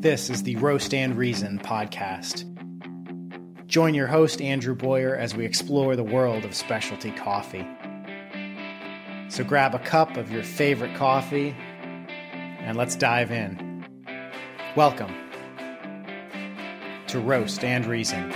This is the Roast and Reason podcast. Join your host, Andrew Boyer, as we explore the world of specialty coffee. So grab a cup of your favorite coffee and let's dive in. Welcome to Roast and Reason.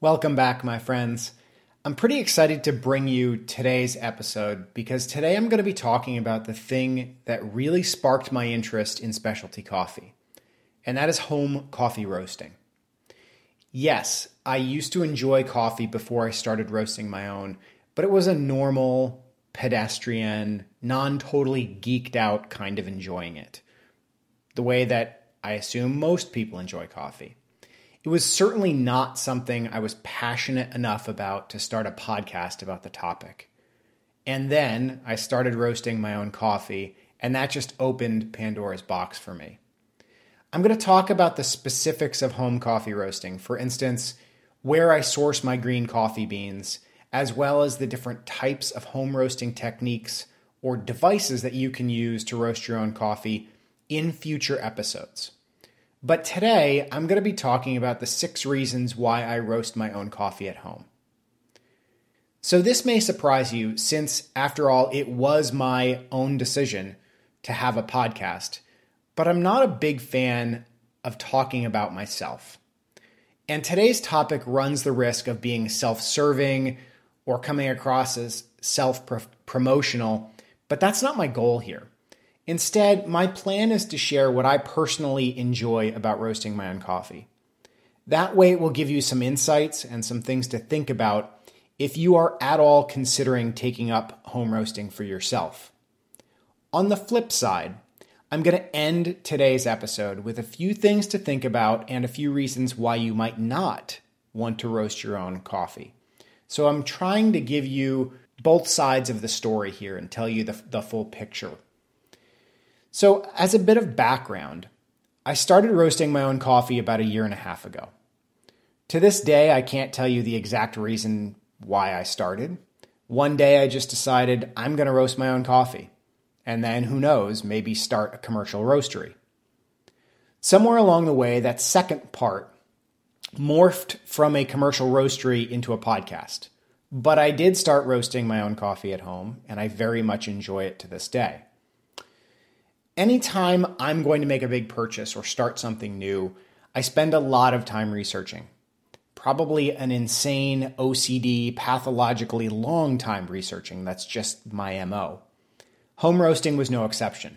Welcome back, my friends. I'm pretty excited to bring you today's episode because today I'm going to be talking about the thing that really sparked my interest in specialty coffee, and that is home coffee roasting. Yes, I used to enjoy coffee before I started roasting my own, but it was a normal, pedestrian, non totally geeked out kind of enjoying it. The way that I assume most people enjoy coffee. It was certainly not something I was passionate enough about to start a podcast about the topic. And then I started roasting my own coffee, and that just opened Pandora's box for me. I'm going to talk about the specifics of home coffee roasting, for instance, where I source my green coffee beans, as well as the different types of home roasting techniques or devices that you can use to roast your own coffee in future episodes. But today, I'm going to be talking about the six reasons why I roast my own coffee at home. So, this may surprise you since, after all, it was my own decision to have a podcast, but I'm not a big fan of talking about myself. And today's topic runs the risk of being self serving or coming across as self promotional, but that's not my goal here. Instead, my plan is to share what I personally enjoy about roasting my own coffee. That way, it will give you some insights and some things to think about if you are at all considering taking up home roasting for yourself. On the flip side, I'm going to end today's episode with a few things to think about and a few reasons why you might not want to roast your own coffee. So I'm trying to give you both sides of the story here and tell you the, the full picture. So, as a bit of background, I started roasting my own coffee about a year and a half ago. To this day, I can't tell you the exact reason why I started. One day I just decided I'm going to roast my own coffee. And then, who knows, maybe start a commercial roastery. Somewhere along the way, that second part morphed from a commercial roastery into a podcast. But I did start roasting my own coffee at home, and I very much enjoy it to this day anytime I'm going to make a big purchase or start something new, I spend a lot of time researching. Probably an insane OCD, pathologically long time researching. That's just my MO. Home roasting was no exception.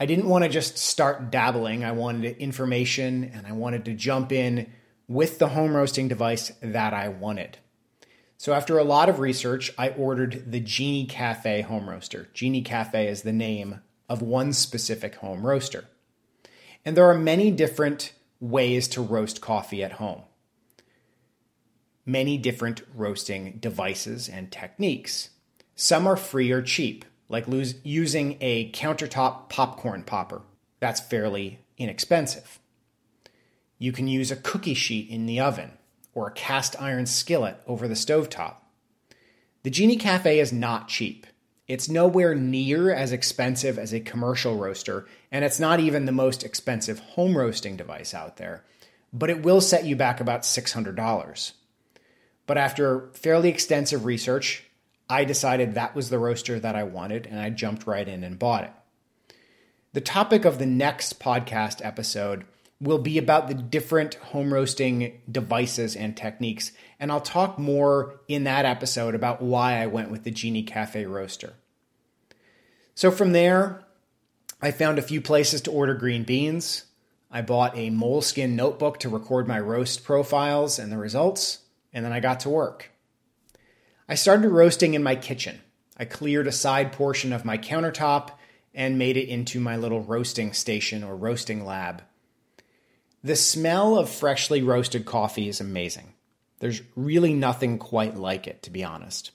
I didn't want to just start dabbling. I wanted information and I wanted to jump in with the home roasting device that I wanted. So, after a lot of research, I ordered the Genie Cafe home roaster. Genie Cafe is the name of one specific home roaster. And there are many different ways to roast coffee at home, many different roasting devices and techniques. Some are free or cheap, like using a countertop popcorn popper. That's fairly inexpensive. You can use a cookie sheet in the oven or a cast iron skillet over the stovetop. The Genie Cafe is not cheap. It's nowhere near as expensive as a commercial roaster, and it's not even the most expensive home roasting device out there, but it will set you back about $600. But after fairly extensive research, I decided that was the roaster that I wanted, and I jumped right in and bought it. The topic of the next podcast episode will be about the different home roasting devices and techniques. And I'll talk more in that episode about why I went with the Genie Cafe roaster. So from there, I found a few places to order green beans. I bought a moleskin notebook to record my roast profiles and the results, and then I got to work. I started roasting in my kitchen. I cleared a side portion of my countertop and made it into my little roasting station or roasting lab. The smell of freshly roasted coffee is amazing. There's really nothing quite like it, to be honest.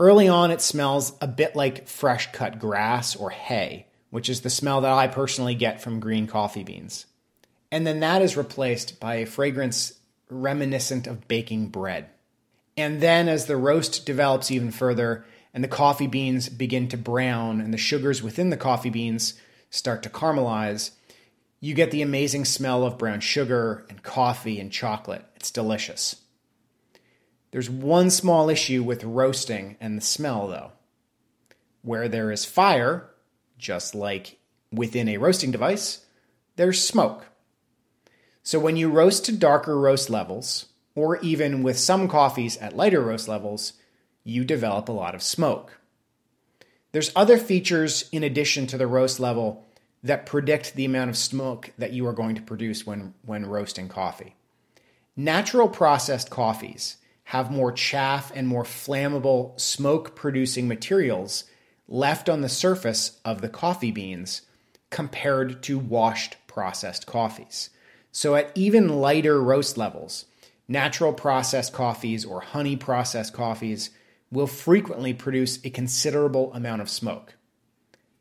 Early on, it smells a bit like fresh cut grass or hay, which is the smell that I personally get from green coffee beans. And then that is replaced by a fragrance reminiscent of baking bread. And then, as the roast develops even further, and the coffee beans begin to brown and the sugars within the coffee beans start to caramelize, you get the amazing smell of brown sugar and coffee and chocolate. It's delicious. There's one small issue with roasting and the smell, though. Where there is fire, just like within a roasting device, there's smoke. So when you roast to darker roast levels, or even with some coffees at lighter roast levels, you develop a lot of smoke. There's other features in addition to the roast level that predict the amount of smoke that you are going to produce when, when roasting coffee. Natural processed coffees have more chaff and more flammable smoke producing materials left on the surface of the coffee beans compared to washed processed coffees. So, at even lighter roast levels, natural processed coffees or honey processed coffees will frequently produce a considerable amount of smoke.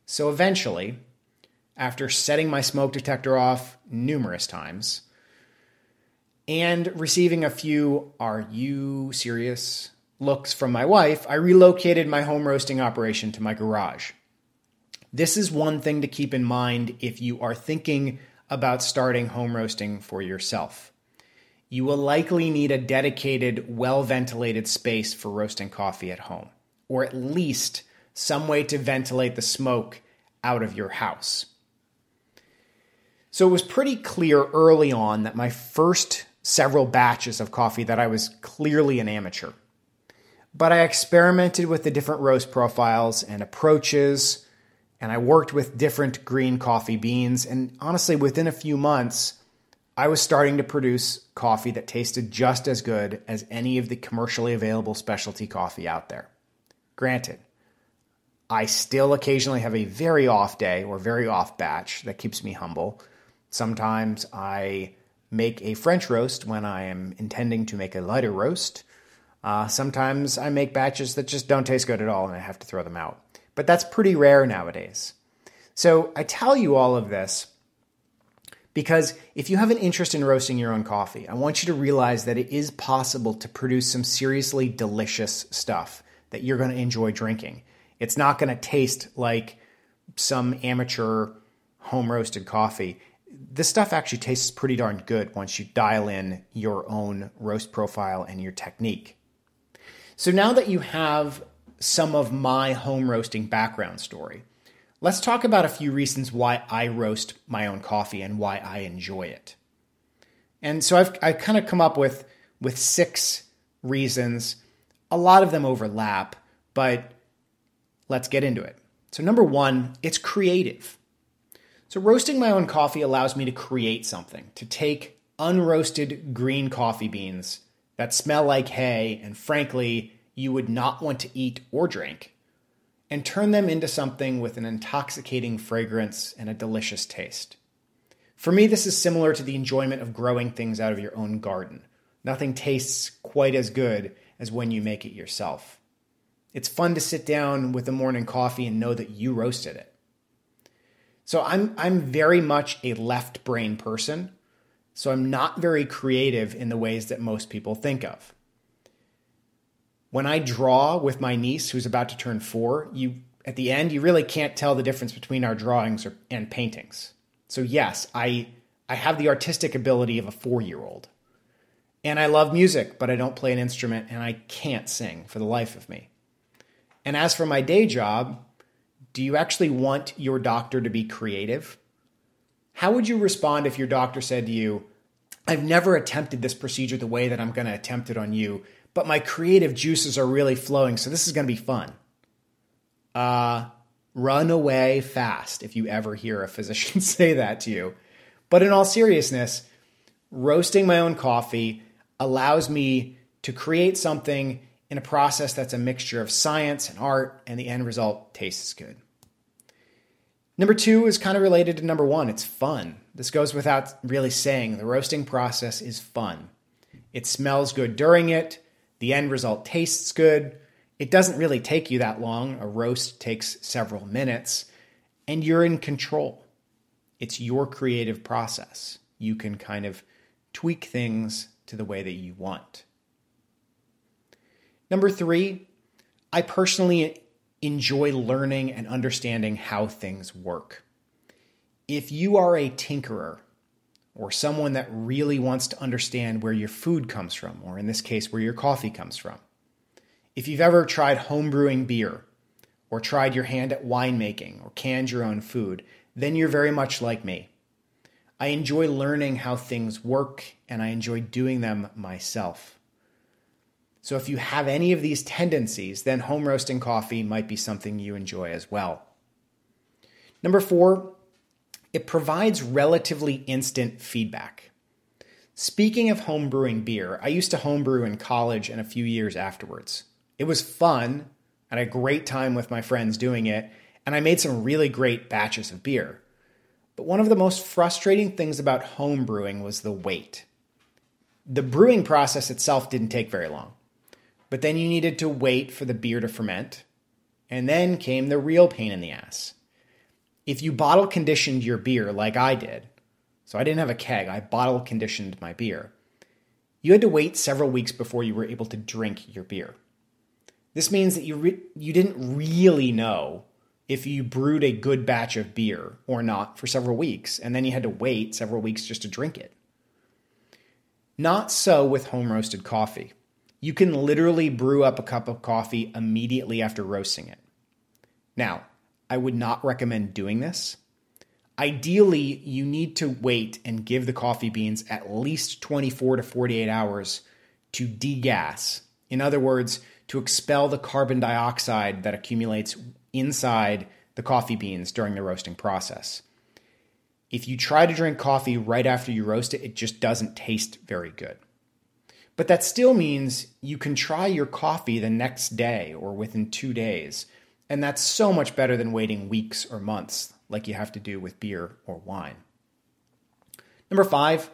So, eventually, after setting my smoke detector off numerous times and receiving a few, are you serious? looks from my wife, I relocated my home roasting operation to my garage. This is one thing to keep in mind if you are thinking about starting home roasting for yourself. You will likely need a dedicated, well ventilated space for roasting coffee at home, or at least some way to ventilate the smoke out of your house. So it was pretty clear early on that my first several batches of coffee that I was clearly an amateur. But I experimented with the different roast profiles and approaches, and I worked with different green coffee beans. And honestly, within a few months, I was starting to produce coffee that tasted just as good as any of the commercially available specialty coffee out there. Granted, I still occasionally have a very off day or very off batch that keeps me humble. Sometimes I make a French roast when I am intending to make a lighter roast. Uh, sometimes I make batches that just don't taste good at all and I have to throw them out. But that's pretty rare nowadays. So I tell you all of this because if you have an interest in roasting your own coffee, I want you to realize that it is possible to produce some seriously delicious stuff that you're going to enjoy drinking. It's not going to taste like some amateur home roasted coffee. This stuff actually tastes pretty darn good once you dial in your own roast profile and your technique. So now that you have some of my home roasting background story, let's talk about a few reasons why I roast my own coffee and why I enjoy it. And so I've, I've kind of come up with, with six reasons. A lot of them overlap, but let's get into it. So, number one, it's creative. So, roasting my own coffee allows me to create something, to take unroasted green coffee beans that smell like hay and frankly, you would not want to eat or drink, and turn them into something with an intoxicating fragrance and a delicious taste. For me, this is similar to the enjoyment of growing things out of your own garden. Nothing tastes quite as good as when you make it yourself. It's fun to sit down with a morning coffee and know that you roasted it. So I'm I'm very much a left brain person. So I'm not very creative in the ways that most people think of. When I draw with my niece who's about to turn 4, you at the end you really can't tell the difference between our drawings or, and paintings. So yes, I I have the artistic ability of a 4-year-old. And I love music, but I don't play an instrument and I can't sing for the life of me. And as for my day job, do you actually want your doctor to be creative? How would you respond if your doctor said to you, I've never attempted this procedure the way that I'm going to attempt it on you, but my creative juices are really flowing, so this is going to be fun? Uh, run away fast if you ever hear a physician say that to you. But in all seriousness, roasting my own coffee allows me to create something in a process that's a mixture of science and art, and the end result tastes good. Number two is kind of related to number one it's fun. This goes without really saying. The roasting process is fun. It smells good during it, the end result tastes good. It doesn't really take you that long. A roast takes several minutes, and you're in control. It's your creative process. You can kind of tweak things to the way that you want. Number three, I personally enjoy learning and understanding how things work. If you are a tinkerer or someone that really wants to understand where your food comes from, or in this case, where your coffee comes from, if you've ever tried homebrewing beer, or tried your hand at winemaking, or canned your own food, then you're very much like me. I enjoy learning how things work, and I enjoy doing them myself. So if you have any of these tendencies, then home roasting coffee might be something you enjoy as well. Number four, it provides relatively instant feedback. Speaking of home brewing beer, I used to homebrew in college and a few years afterwards. It was fun. I had a great time with my friends doing it, and I made some really great batches of beer. But one of the most frustrating things about home brewing was the wait. The brewing process itself didn't take very long, but then you needed to wait for the beer to ferment, and then came the real pain in the ass. If you bottle conditioned your beer like I did, so I didn't have a keg, I bottle conditioned my beer, you had to wait several weeks before you were able to drink your beer. This means that you re- you didn't really know if you brewed a good batch of beer or not for several weeks, and then you had to wait several weeks just to drink it. Not so with home roasted coffee. You can literally brew up a cup of coffee immediately after roasting it. Now, I would not recommend doing this. Ideally, you need to wait and give the coffee beans at least 24 to 48 hours to degas. In other words, to expel the carbon dioxide that accumulates inside the coffee beans during the roasting process. If you try to drink coffee right after you roast it, it just doesn't taste very good. But that still means you can try your coffee the next day or within two days. And that's so much better than waiting weeks or months like you have to do with beer or wine. Number five,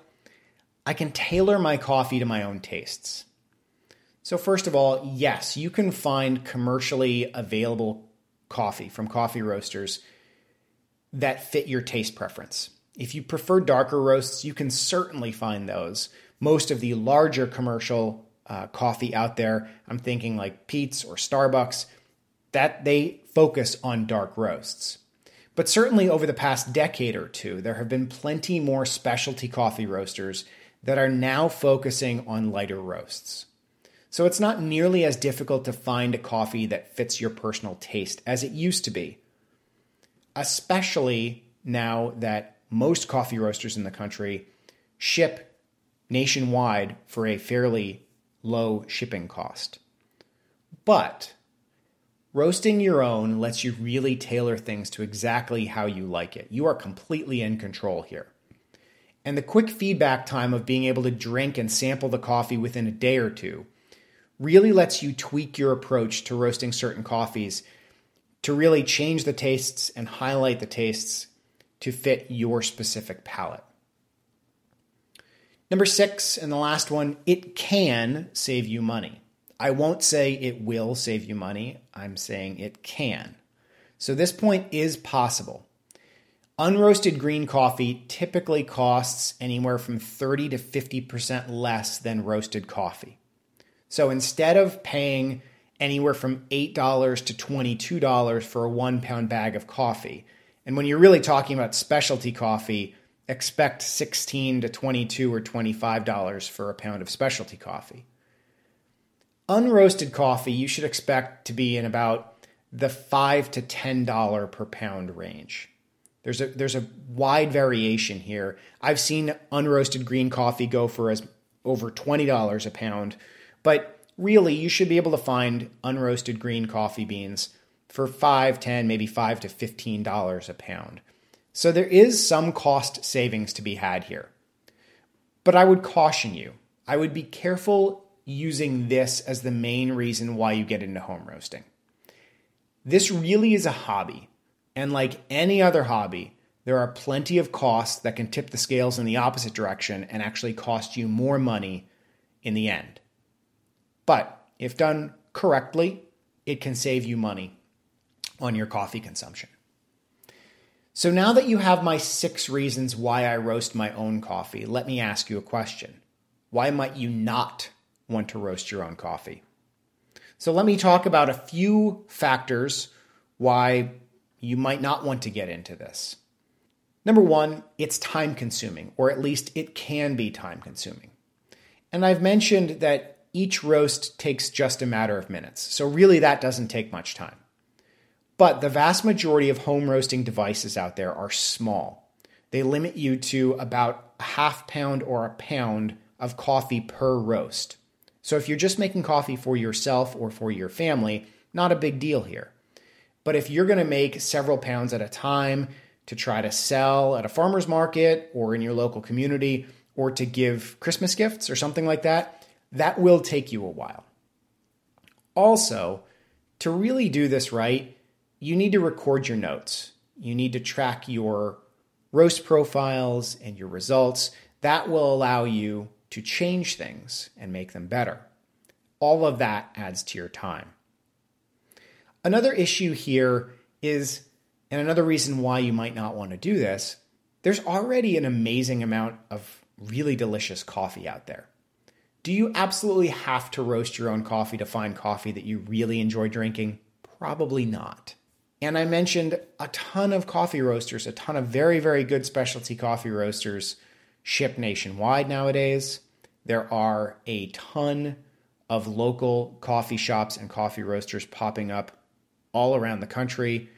I can tailor my coffee to my own tastes. So, first of all, yes, you can find commercially available coffee from coffee roasters that fit your taste preference. If you prefer darker roasts, you can certainly find those. Most of the larger commercial uh, coffee out there, I'm thinking like Peet's or Starbucks, that they focus on dark roasts. But certainly over the past decade or two, there have been plenty more specialty coffee roasters that are now focusing on lighter roasts. So it's not nearly as difficult to find a coffee that fits your personal taste as it used to be. Especially now that most coffee roasters in the country ship nationwide for a fairly low shipping cost. But roasting your own lets you really tailor things to exactly how you like it. You are completely in control here. And the quick feedback time of being able to drink and sample the coffee within a day or two really lets you tweak your approach to roasting certain coffees to really change the tastes and highlight the tastes to fit your specific palate. Number six, and the last one, it can save you money. I won't say it will save you money, I'm saying it can. So this point is possible. Unroasted green coffee typically costs anywhere from 30 to 50% less than roasted coffee. So instead of paying anywhere from $8 to $22 for a one pound bag of coffee, and when you're really talking about specialty coffee, expect 16 to 22 or $25 for a pound of specialty coffee. Unroasted coffee, you should expect to be in about the 5 to $10 per pound range. There's a there's a wide variation here. I've seen unroasted green coffee go for as over $20 a pound but really, you should be able to find unroasted green coffee beans for 5, 10, maybe 5 to $15 a pound. So there is some cost savings to be had here. But I would caution you. I would be careful using this as the main reason why you get into home roasting. This really is a hobby, and like any other hobby, there are plenty of costs that can tip the scales in the opposite direction and actually cost you more money in the end. But if done correctly, it can save you money on your coffee consumption. So now that you have my six reasons why I roast my own coffee, let me ask you a question. Why might you not want to roast your own coffee? So let me talk about a few factors why you might not want to get into this. Number one, it's time consuming, or at least it can be time consuming. And I've mentioned that each roast takes just a matter of minutes, so really that doesn't take much time. But the vast majority of home roasting devices out there are small. They limit you to about a half pound or a pound of coffee per roast. So if you're just making coffee for yourself or for your family, not a big deal here. But if you're going to make several pounds at a time to try to sell at a farmer's market or in your local community or to give Christmas gifts or something like that, that will take you a while. Also, to really do this right, you need to record your notes. You need to track your roast profiles and your results. That will allow you to change things and make them better. All of that adds to your time. Another issue here is, and another reason why you might not want to do this, there's already an amazing amount of really delicious coffee out there. Do you absolutely have to roast your own coffee to find coffee that you really enjoy drinking? Probably not. And I mentioned a ton of coffee roasters, a ton of very, very good specialty coffee roasters ship nationwide nowadays. There are a ton of local coffee shops and coffee roasters popping up all around the country.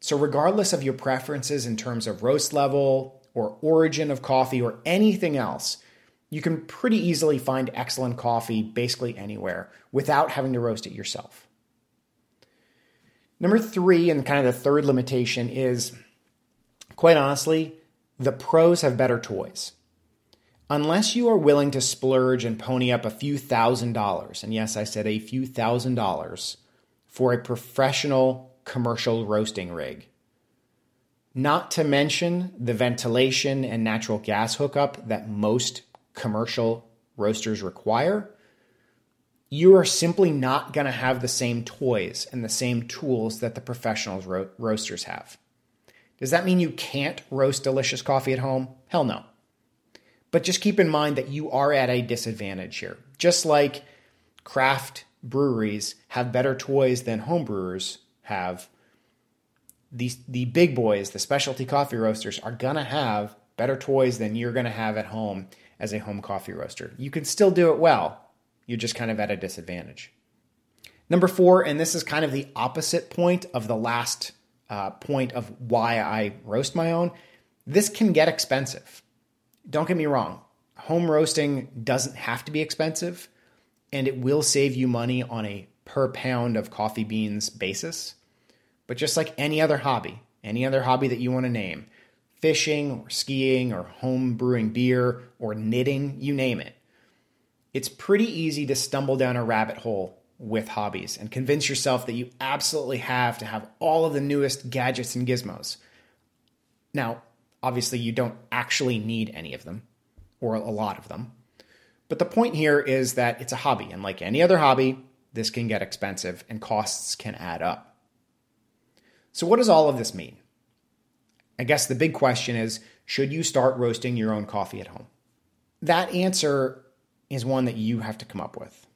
So, regardless of your preferences in terms of roast level or origin of coffee or anything else, you can pretty easily find excellent coffee basically anywhere without having to roast it yourself. Number three, and kind of the third limitation, is quite honestly, the pros have better toys. Unless you are willing to splurge and pony up a few thousand dollars, and yes, I said a few thousand dollars, for a professional commercial roasting rig. Not to mention the ventilation and natural gas hookup that most commercial roasters require you are simply not going to have the same toys and the same tools that the professionals ro- roasters have. Does that mean you can't roast delicious coffee at home? Hell no. But just keep in mind that you are at a disadvantage here. Just like craft breweries have better toys than home brewers have, the, the big boys, the specialty coffee roasters, are going to have better toys than you're going to have at home as a home coffee roaster. You can still do it well, you're just kind of at a disadvantage. Number four, and this is kind of the opposite point of the last uh, point of why I roast my own, this can get expensive. Don't get me wrong, home roasting doesn't have to be expensive, and it will save you money on a per pound of coffee beans basis. But just like any other hobby, any other hobby that you want to name, fishing or skiing or home brewing beer or knitting, you name it, it's pretty easy to stumble down a rabbit hole with hobbies and convince yourself that you absolutely have to have all of the newest gadgets and gizmos. Now, obviously, you don't actually need any of them or a lot of them. But the point here is that it's a hobby, and like any other hobby, this can get expensive and costs can add up. So, what does all of this mean? I guess the big question is should you start roasting your own coffee at home? That answer is one that you have to come up with?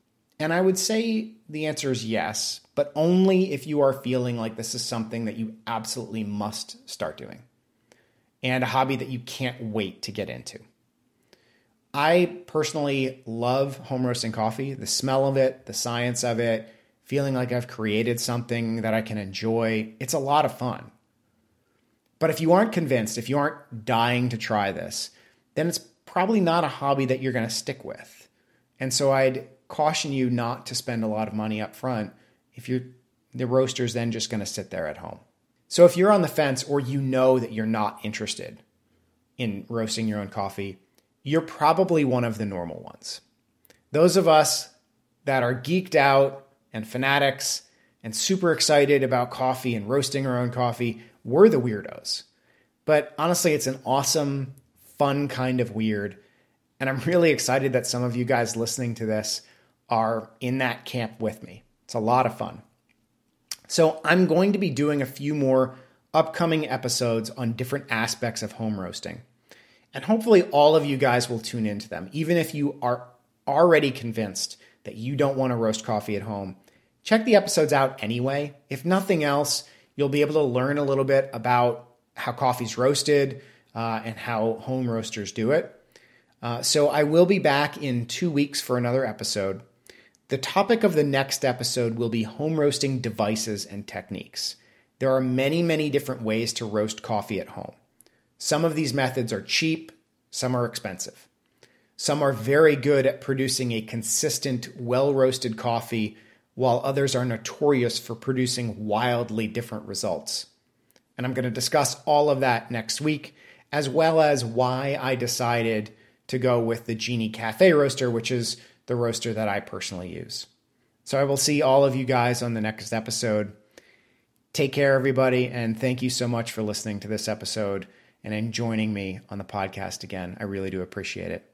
And I would say the answer is yes, but only if you are feeling like this is something that you absolutely must start doing and a hobby that you can't wait to get into. I personally love home roasting coffee, the smell of it, the science of it, feeling like I've created something that I can enjoy. It's a lot of fun. But if you aren't convinced, if you aren't dying to try this, then it's probably not a hobby that you're going to stick with. And so I'd caution you not to spend a lot of money up front if you're the roaster's then just going to sit there at home. So if you're on the fence or you know that you're not interested in roasting your own coffee, you're probably one of the normal ones. Those of us that are geeked out and fanatics and super excited about coffee and roasting our own coffee, we're the weirdos. But honestly, it's an awesome, fun kind of weird and I'm really excited that some of you guys listening to this are in that camp with me. It's a lot of fun. So, I'm going to be doing a few more upcoming episodes on different aspects of home roasting. And hopefully, all of you guys will tune into them. Even if you are already convinced that you don't want to roast coffee at home, check the episodes out anyway. If nothing else, you'll be able to learn a little bit about how coffee's roasted uh, and how home roasters do it. Uh, so I will be back in two weeks for another episode. The topic of the next episode will be home roasting devices and techniques. There are many, many different ways to roast coffee at home. Some of these methods are cheap, some are expensive. Some are very good at producing a consistent, well roasted coffee, while others are notorious for producing wildly different results. And I'm going to discuss all of that next week, as well as why I decided to go with the Genie Cafe roaster, which is the roaster that I personally use. So I will see all of you guys on the next episode. Take care, everybody, and thank you so much for listening to this episode and joining me on the podcast again. I really do appreciate it.